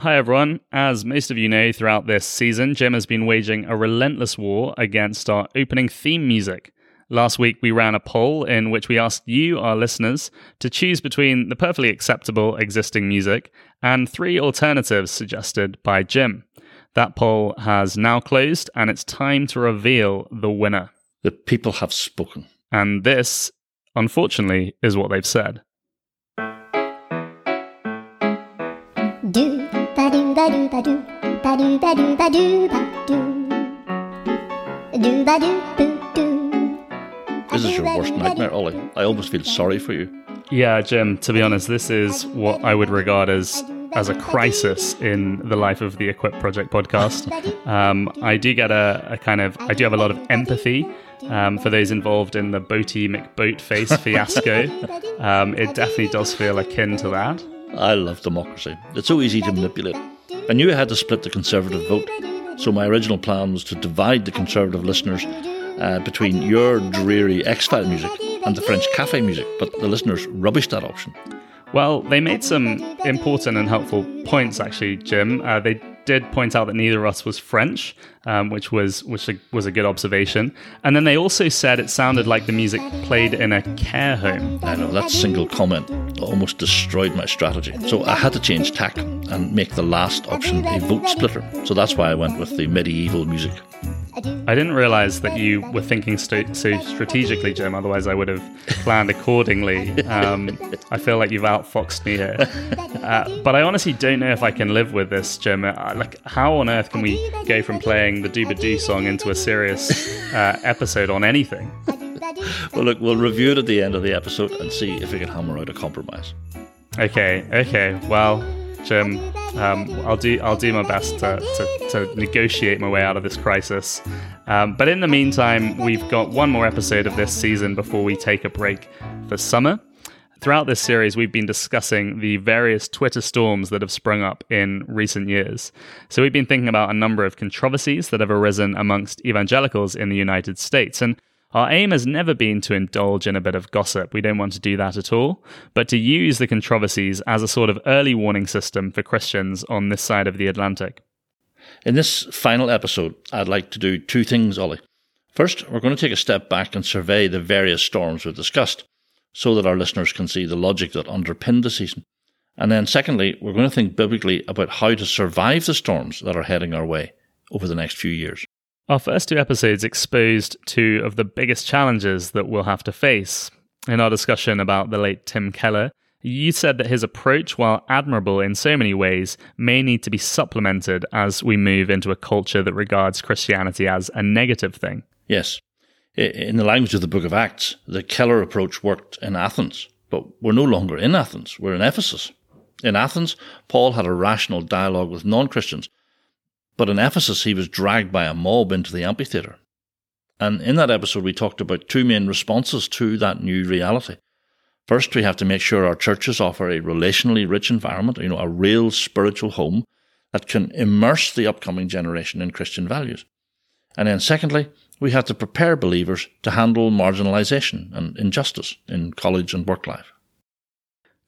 Hi, everyone. As most of you know, throughout this season, Jim has been waging a relentless war against our opening theme music. Last week, we ran a poll in which we asked you, our listeners, to choose between the perfectly acceptable existing music and three alternatives suggested by Jim. That poll has now closed, and it's time to reveal the winner. The people have spoken. And this, unfortunately, is what they've said. Ba do ba do ba do ba do ba do ba do ba do do ba do boo do. This is your worst nightmare, Ollie. I almost feel sorry for you. Yeah, Jim, to be honest, this is what I would regard as as a crisis in the life of the Equip Project podcast. Um, I do get a, a, kind of, I do have a lot of empathy um, for those involved in the Boaty McBoatface fiasco. Um, it definitely does feel akin to that. I love democracy. It's so easy to manipulate. I knew I had to split the Conservative vote, so my original plan was to divide the Conservative listeners uh, between your dreary X File music and the French cafe music, but the listeners rubbished that option. Well, they made some important and helpful points, actually, Jim. Uh, they did point out that neither of us was French, um, which was which was a good observation. And then they also said it sounded like the music played in a care home. I know that single comment almost destroyed my strategy. So I had to change tack and make the last option a vote splitter. So that's why I went with the medieval music. I didn't realize that you were thinking st- so strategically, Jim. Otherwise, I would have planned accordingly. Um, I feel like you've outfoxed me here. Uh, but I honestly don't know if I can live with this, Jim. Uh, like, how on earth can we go from playing the Dooba Doo song into a serious uh, episode on anything? Well, look, we'll review it at the end of the episode and see if we can hammer out a compromise. Okay, okay. Well, Jim, um, I'll do I'll do my best to, to, to negotiate my way out of this crisis. Um, but in the meantime, we've got one more episode of this season before we take a break for summer. Throughout this series, we've been discussing the various Twitter storms that have sprung up in recent years. So, we've been thinking about a number of controversies that have arisen amongst evangelicals in the United States. And our aim has never been to indulge in a bit of gossip. We don't want to do that at all, but to use the controversies as a sort of early warning system for Christians on this side of the Atlantic. In this final episode, I'd like to do two things, Ollie. First, we're going to take a step back and survey the various storms we've discussed so that our listeners can see the logic that underpinned the season. And then, secondly, we're going to think biblically about how to survive the storms that are heading our way over the next few years. Our first two episodes exposed two of the biggest challenges that we'll have to face. In our discussion about the late Tim Keller, you said that his approach, while admirable in so many ways, may need to be supplemented as we move into a culture that regards Christianity as a negative thing. Yes. In the language of the book of Acts, the Keller approach worked in Athens, but we're no longer in Athens, we're in Ephesus. In Athens, Paul had a rational dialogue with non Christians but in Ephesus, he was dragged by a mob into the amphitheatre. And in that episode, we talked about two main responses to that new reality. First, we have to make sure our churches offer a relationally rich environment, you know, a real spiritual home that can immerse the upcoming generation in Christian values. And then secondly, we have to prepare believers to handle marginalization and injustice in college and work life.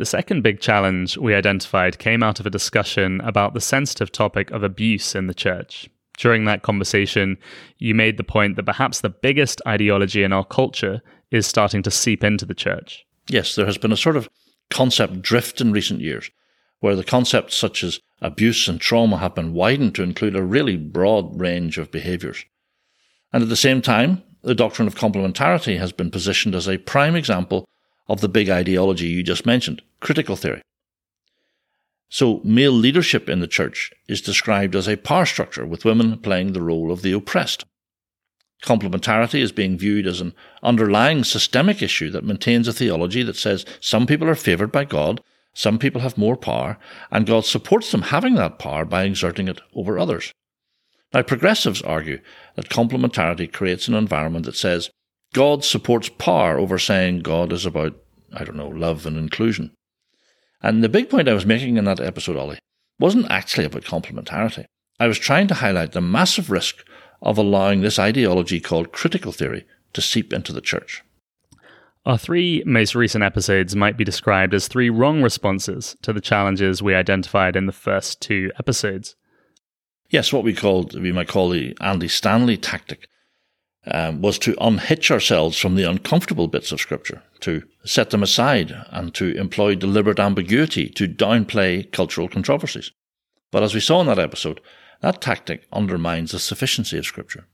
The second big challenge we identified came out of a discussion about the sensitive topic of abuse in the church. During that conversation, you made the point that perhaps the biggest ideology in our culture is starting to seep into the church. Yes, there has been a sort of concept drift in recent years where the concepts such as abuse and trauma have been widened to include a really broad range of behaviours. And at the same time, the doctrine of complementarity has been positioned as a prime example of the big ideology you just mentioned, critical theory. So, male leadership in the church is described as a power structure with women playing the role of the oppressed. Complementarity is being viewed as an underlying systemic issue that maintains a theology that says some people are favoured by God, some people have more power, and God supports them having that power by exerting it over others. Now, progressives argue that complementarity creates an environment that says God supports power over saying God is about, I don't know, love and inclusion. And the big point I was making in that episode, Ollie, wasn't actually about complementarity. I was trying to highlight the massive risk of allowing this ideology called critical theory to seep into the church. Our three most recent episodes might be described as three wrong responses to the challenges we identified in the first two episodes. Yes, what we called, we might call the Andy Stanley tactic, um, was to unhitch ourselves from the uncomfortable bits of Scripture, to set them aside, and to employ deliberate ambiguity to downplay cultural controversies. But as we saw in that episode, that tactic undermines the sufficiency of Scripture.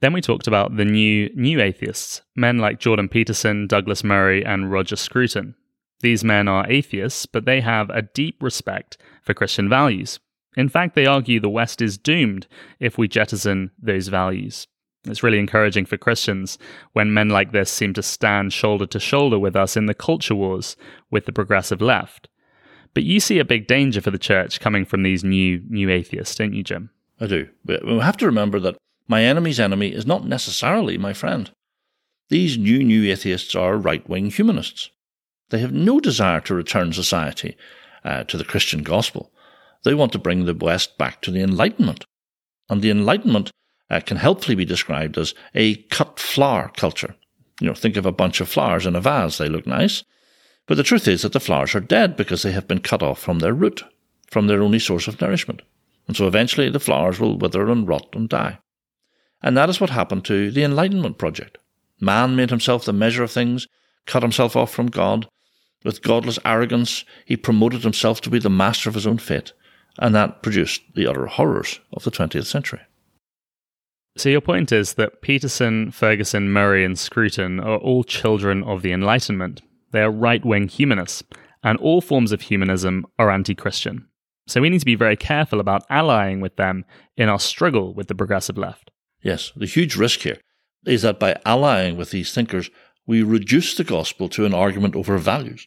Then we talked about the new new atheists, men like Jordan Peterson, Douglas Murray, and Roger Scruton. These men are atheists, but they have a deep respect for Christian values. In fact, they argue the West is doomed if we jettison those values. It's really encouraging for Christians when men like this seem to stand shoulder to shoulder with us in the culture wars with the progressive left. But you see a big danger for the church coming from these new new atheists, don't you, Jim? I do. But we have to remember that my enemy's enemy is not necessarily my friend. These new new atheists are right wing humanists. They have no desire to return society uh, to the Christian gospel. They want to bring the West back to the Enlightenment. And the Enlightenment uh, can helpfully be described as a cut flower culture. You know, think of a bunch of flowers in a vase. They look nice. But the truth is that the flowers are dead because they have been cut off from their root, from their only source of nourishment. And so eventually the flowers will wither and rot and die. And that is what happened to the Enlightenment project. Man made himself the measure of things, cut himself off from God. With godless arrogance, he promoted himself to be the master of his own fate, and that produced the utter horrors of the 20th century. So your point is that Peterson, Ferguson, Murray, and Scruton are all children of the Enlightenment. They are right wing humanists, and all forms of humanism are anti Christian. So we need to be very careful about allying with them in our struggle with the progressive left. Yes, the huge risk here is that by allying with these thinkers, we reduce the gospel to an argument over values.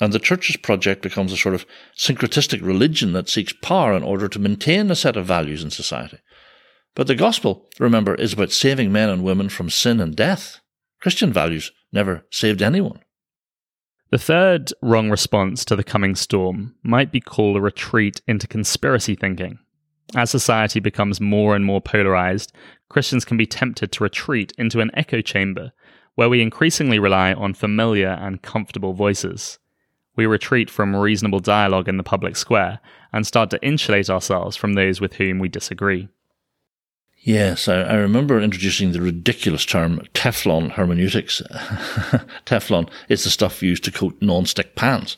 And the church's project becomes a sort of syncretistic religion that seeks power in order to maintain a set of values in society. But the gospel, remember, is about saving men and women from sin and death. Christian values never saved anyone. The third wrong response to the coming storm might be called a retreat into conspiracy thinking. As society becomes more and more polarized, Christians can be tempted to retreat into an echo chamber where we increasingly rely on familiar and comfortable voices. We retreat from reasonable dialogue in the public square and start to insulate ourselves from those with whom we disagree. Yes, I, I, remember introducing the ridiculous term Teflon hermeneutics. Teflon is the stuff used to coat non-stick pans.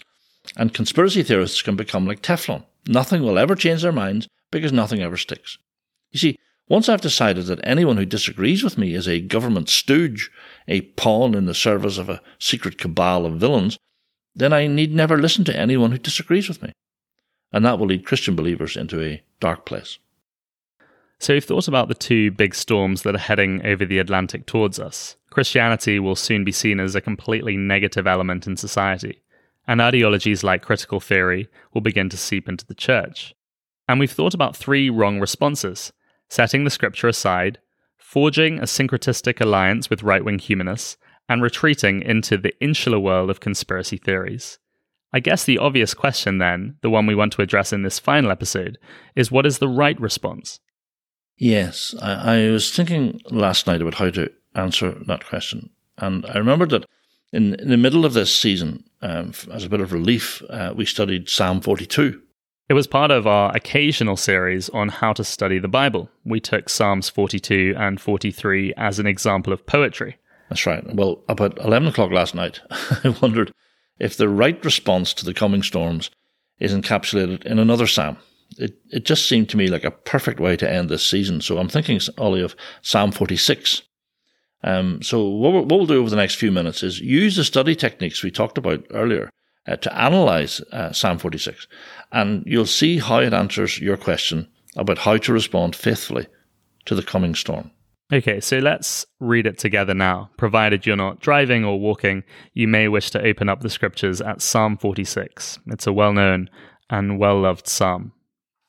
And conspiracy theorists can become like Teflon. Nothing will ever change their minds because nothing ever sticks. You see, once I've decided that anyone who disagrees with me is a government stooge, a pawn in the service of a secret cabal of villains, then I need never listen to anyone who disagrees with me. And that will lead Christian believers into a dark place. So we've thought about the two big storms that are heading over the Atlantic towards us. Christianity will soon be seen as a completely negative element in society, and ideologies like critical theory will begin to seep into the church. And we've thought about three wrong responses setting the scripture aside, forging a syncretistic alliance with right wing humanists, and retreating into the insular world of conspiracy theories. I guess the obvious question, then, the one we want to address in this final episode, is what is the right response? Yes, I, I, was thinking last night about how to answer that question, and I remembered that in, in the middle of this season, um, as a bit of relief, uh, we studied Psalm 42. It was part of our occasional series on how to study the Bible. We took Psalms 42 and 43 as an example of poetry. That's right. Well, about 11 o'clock last night, I wondered if the right response to the coming storms is encapsulated in another psalm it, it just seemed to me like a perfect way to end this season. So I'm thinking, Ollie, of Psalm 46. Um, so what we'll, what we'll do over the next few minutes is use the study techniques we talked about earlier uh, to analyze uh, Psalm 46, and you'll see how it answers your question about how to respond faithfully to the coming storm. Okay, so let's read it together now. Provided you're not driving or walking, you may wish to open up the scriptures at Psalm 46. It's a well known and well loved psalm.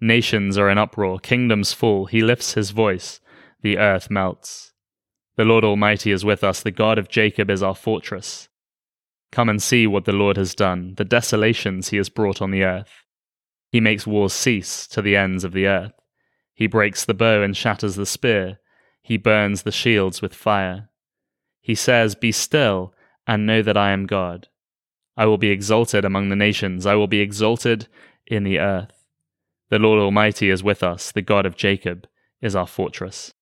Nations are in uproar, kingdoms fall. He lifts his voice, the earth melts. The Lord Almighty is with us, the God of Jacob is our fortress. Come and see what the Lord has done, the desolations he has brought on the earth. He makes wars cease to the ends of the earth. He breaks the bow and shatters the spear. He burns the shields with fire. He says, Be still and know that I am God. I will be exalted among the nations, I will be exalted in the earth. The Lord Almighty is with us, the God of Jacob is our fortress.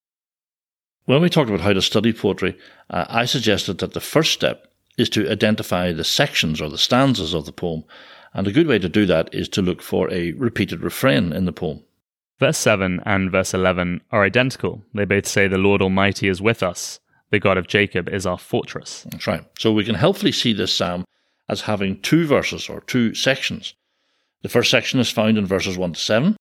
When we talked about how to study poetry, uh, I suggested that the first step is to identify the sections or the stanzas of the poem, and a good way to do that is to look for a repeated refrain in the poem. Verse 7 and verse 11 are identical. They both say, The Lord Almighty is with us, the God of Jacob is our fortress. That's right. So we can helpfully see this psalm as having two verses or two sections. The first section is found in verses 1 to 7,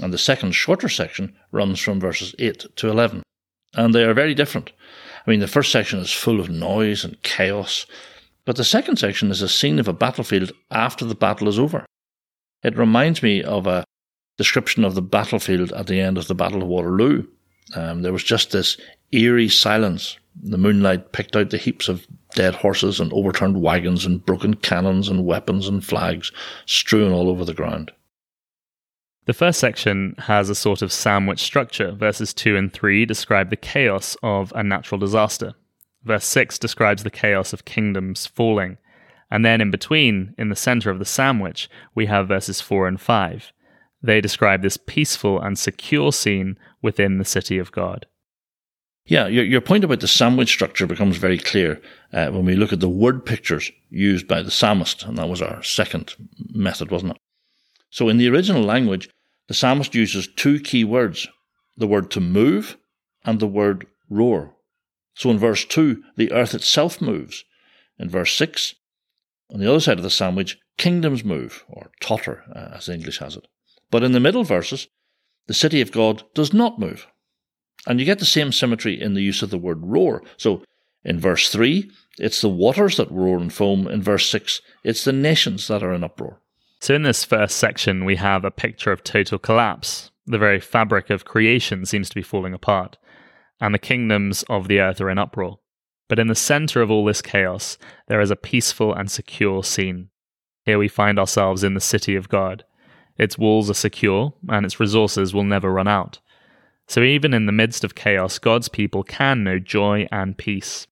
and the second shorter section runs from verses 8 to 11. And they are very different. I mean, the first section is full of noise and chaos, but the second section is a scene of a battlefield after the battle is over. It reminds me of a description of the battlefield at the end of the Battle of Waterloo. Um, there was just this eerie silence the moonlight picked out the heaps of dead horses and overturned wagons and broken cannons and weapons and flags strewn all over the ground. The first section has a sort of sandwich structure. Verses 2 and 3 describe the chaos of a natural disaster. Verse 6 describes the chaos of kingdoms falling. And then in between, in the center of the sandwich, we have verses 4 and 5. They describe this peaceful and secure scene within the city of God. Yeah, your, your point about the sandwich structure becomes very clear uh, when we look at the word pictures used by the psalmist, and that was our second method, wasn't it? So in the original language, the psalmist uses two key words the word to move and the word roar. So in verse 2, the earth itself moves. In verse 6, on the other side of the sandwich, kingdoms move, or totter, uh, as English has it. But in the middle verses, the city of God does not move. And you get the same symmetry in the use of the word roar. So in verse 3, it's the waters that roar and foam. In verse 6, it's the nations that are in uproar. So in this first section, we have a picture of total collapse. The very fabric of creation seems to be falling apart, and the kingdoms of the earth are in uproar. But in the center of all this chaos, there is a peaceful and secure scene. Here we find ourselves in the city of God. Its walls are secure, and its resources will never run out. So even in the midst of chaos, God's people can know joy and peace.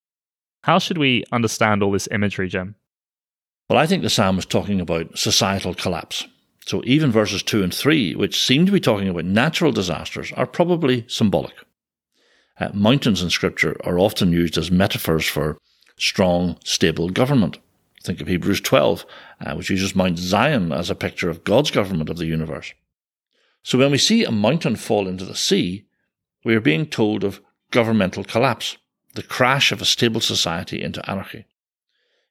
How should we understand all this imagery, Jim? Well, I think the psalm is talking about societal collapse. So even verses 2 and 3, which seem to be talking about natural disasters, are probably symbolic. Uh, mountains in Scripture are often used as metaphors for strong, stable government. Think of Hebrews 12, uh, which uses Mount Zion as a picture of God's government of the universe. So when we see a mountain fall into the sea, we are being told of governmental collapse, the crash of a stable society into anarchy.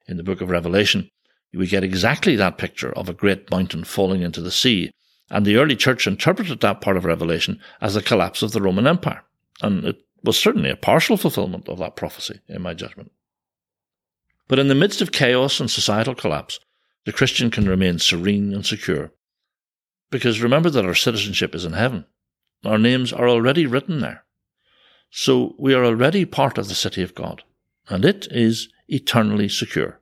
In the book of Revelation, we get exactly that picture of a great mountain falling into the sea, and the early church interpreted that part of Revelation as the collapse of the Roman Empire. And it was certainly a partial fulfillment of that prophecy, in my judgment. But in the midst of chaos and societal collapse, the Christian can remain serene and secure because remember that our citizenship is in heaven. Our names are already written there. So we are already part of the city of God, and it is eternally secure.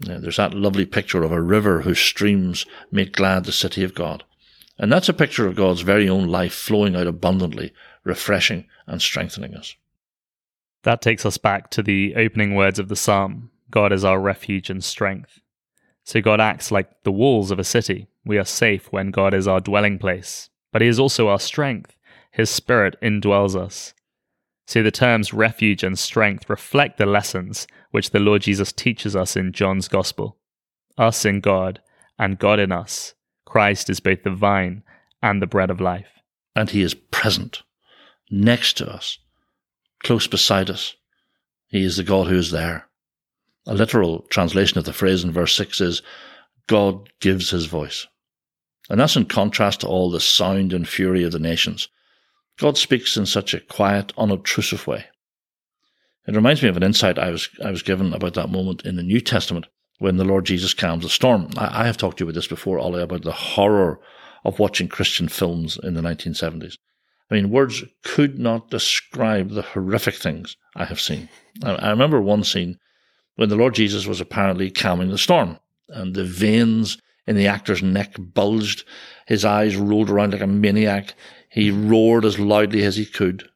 Now, there's that lovely picture of a river whose streams make glad the city of God. And that's a picture of God's very own life flowing out abundantly, refreshing and strengthening us. That takes us back to the opening words of the psalm God is our refuge and strength. So God acts like the walls of a city. We are safe when God is our dwelling place, but He is also our strength. His Spirit indwells us. See, the terms refuge and strength reflect the lessons which the Lord Jesus teaches us in John's Gospel. Us in God, and God in us. Christ is both the vine and the bread of life. And He is present, next to us, close beside us. He is the God who is there. A literal translation of the phrase in verse 6 is God gives his voice. And that's in contrast to all the sound and fury of the nations. God speaks in such a quiet, unobtrusive way. It reminds me of an insight I was, I was given about that moment in the New Testament when the Lord Jesus calms a storm. I, I have talked to you about this before, Ollie, about the horror of watching Christian films in the 1970s. I mean, words could not describe the horrific things I have seen. I, I remember one scene when the Lord Jesus was apparently calming the storm, and the veins in the actor's neck bulged, his eyes rolled around like a maniac, he roared as loudly as he could.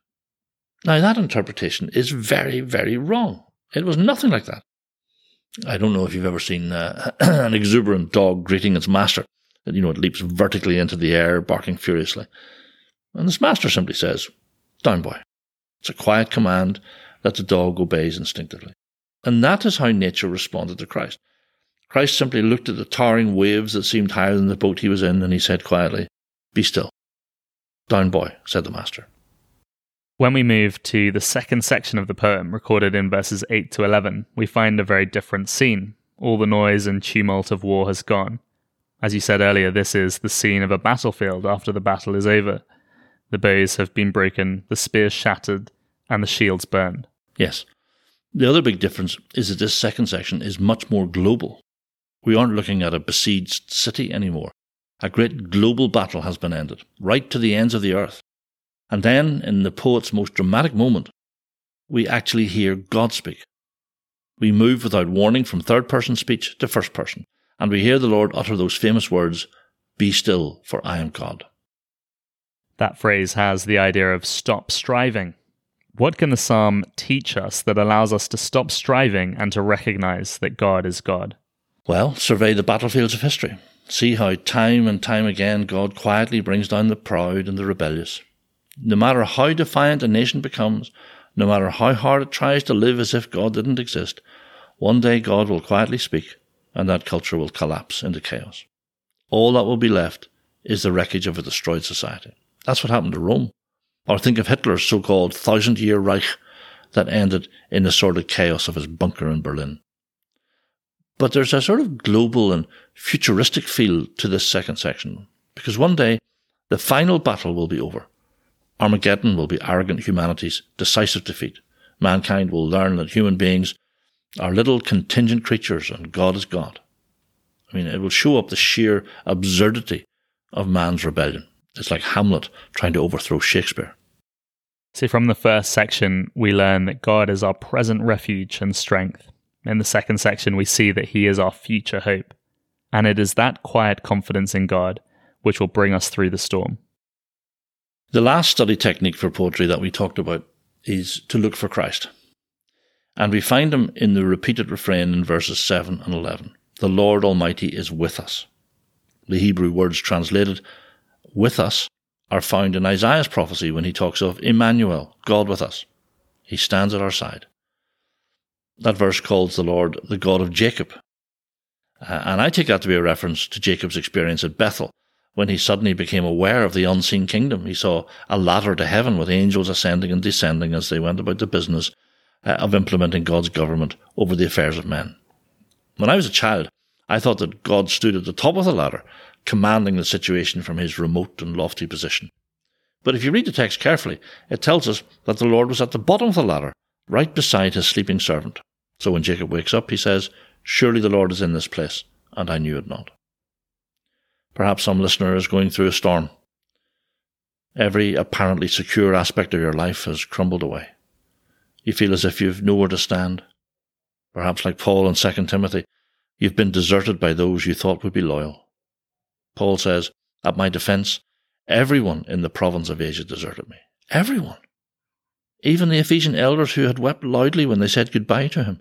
Now, that interpretation is very, very wrong. It was nothing like that. I don't know if you've ever seen uh, an exuberant dog greeting its master. You know, it leaps vertically into the air, barking furiously. And this master simply says, Down, boy. It's a quiet command that the dog obeys instinctively. And that is how nature responded to Christ. Christ simply looked at the towering waves that seemed higher than the boat he was in, and he said quietly, Be still. Down, boy, said the master. When we move to the second section of the poem, recorded in verses 8 to 11, we find a very different scene. All the noise and tumult of war has gone. As you said earlier, this is the scene of a battlefield after the battle is over. The bows have been broken, the spears shattered, and the shields burned. Yes. The other big difference is that this second section is much more global. We aren't looking at a besieged city anymore. A great global battle has been ended, right to the ends of the earth. And then, in the poet's most dramatic moment, we actually hear God speak. We move without warning from third person speech to first person, and we hear the Lord utter those famous words, Be still, for I am God. That phrase has the idea of stop striving. What can the psalm teach us that allows us to stop striving and to recognize that God is God? Well, survey the battlefields of history. See how time and time again God quietly brings down the proud and the rebellious. No matter how defiant a nation becomes, no matter how hard it tries to live as if God didn't exist, one day God will quietly speak and that culture will collapse into chaos. All that will be left is the wreckage of a destroyed society. That's what happened to Rome. Or think of Hitler's so called thousand year Reich that ended in the sordid chaos of his bunker in Berlin. But there's a sort of global and futuristic feel to this second section, because one day the final battle will be over. Armageddon will be arrogant humanity's decisive defeat. Mankind will learn that human beings are little contingent creatures and God is God. I mean, it will show up the sheer absurdity of man's rebellion. It's like Hamlet trying to overthrow Shakespeare. See, from the first section, we learn that God is our present refuge and strength. In the second section, we see that He is our future hope. And it is that quiet confidence in God which will bring us through the storm. The last study technique for poetry that we talked about is to look for Christ. And we find him in the repeated refrain in verses 7 and 11. The Lord Almighty is with us. The Hebrew words translated with us are found in Isaiah's prophecy when he talks of Emmanuel, God with us. He stands at our side that verse calls the Lord the God of Jacob. Uh, and I take that to be a reference to Jacob's experience at Bethel when he suddenly became aware of the unseen kingdom. He saw a ladder to heaven with angels ascending and descending as they went about the business uh, of implementing God's government over the affairs of men. When I was a child, I thought that God stood at the top of the ladder, commanding the situation from his remote and lofty position. But if you read the text carefully, it tells us that the Lord was at the bottom of the ladder, right beside his sleeping servant. So when Jacob wakes up, he says, Surely the Lord is in this place, and I knew it not. Perhaps some listener is going through a storm. Every apparently secure aspect of your life has crumbled away. You feel as if you've nowhere to stand. Perhaps like Paul in 2 Timothy, you've been deserted by those you thought would be loyal. Paul says, At my defense, everyone in the province of Asia deserted me. Everyone. Even the Ephesian elders who had wept loudly when they said goodbye to him.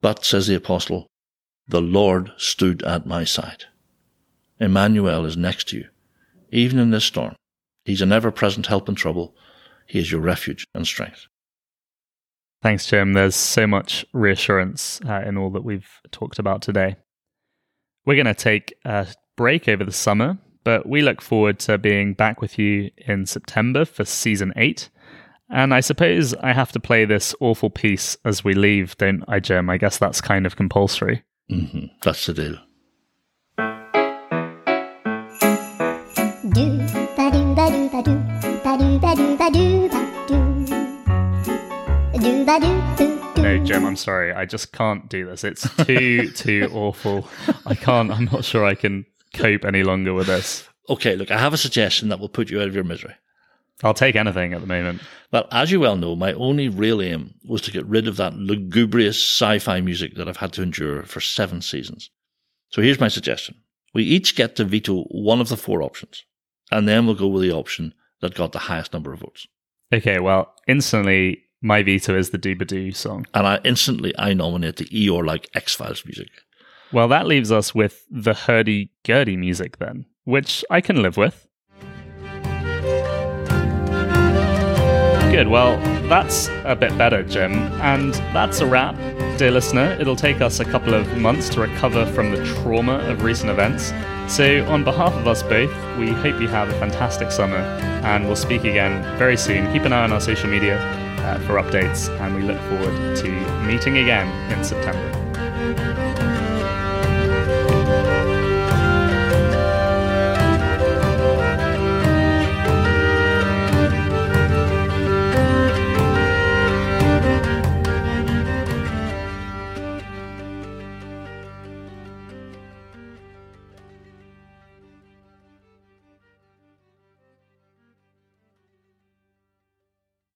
But, says the apostle, the Lord stood at my side. Emmanuel is next to you, even in this storm. He's an ever present help in trouble. He is your refuge and strength. Thanks, Jim. There's so much reassurance uh, in all that we've talked about today. We're going to take a break over the summer, but we look forward to being back with you in September for season eight. And I suppose I have to play this awful piece as we leave, don't I, Jim? I guess that's kind of compulsory. Mm-hmm. That's the deal. Do ba do ba do ba do ba do ba do ba do ba do do ba do do do no, Jim, I'm sorry. I just can't do this. It's too, too awful. I can't, I'm not sure I can cope any longer with this. Okay, look, I have a suggestion that will put you out of your misery. I'll take anything at the moment. Well, as you well know, my only real aim was to get rid of that lugubrious sci fi music that I've had to endure for seven seasons. So here's my suggestion. We each get to veto one of the four options, and then we'll go with the option that got the highest number of votes. Okay, well, instantly, my veto is the Doobadoo song. And I instantly I nominate the Eeyore like X Files music. Well, that leaves us with the hurdy gurdy music then, which I can live with. Good, well, that's a bit better, Jim. And that's a wrap, dear listener. It'll take us a couple of months to recover from the trauma of recent events. So, on behalf of us both, we hope you have a fantastic summer and we'll speak again very soon. Keep an eye on our social media uh, for updates, and we look forward to meeting again in September.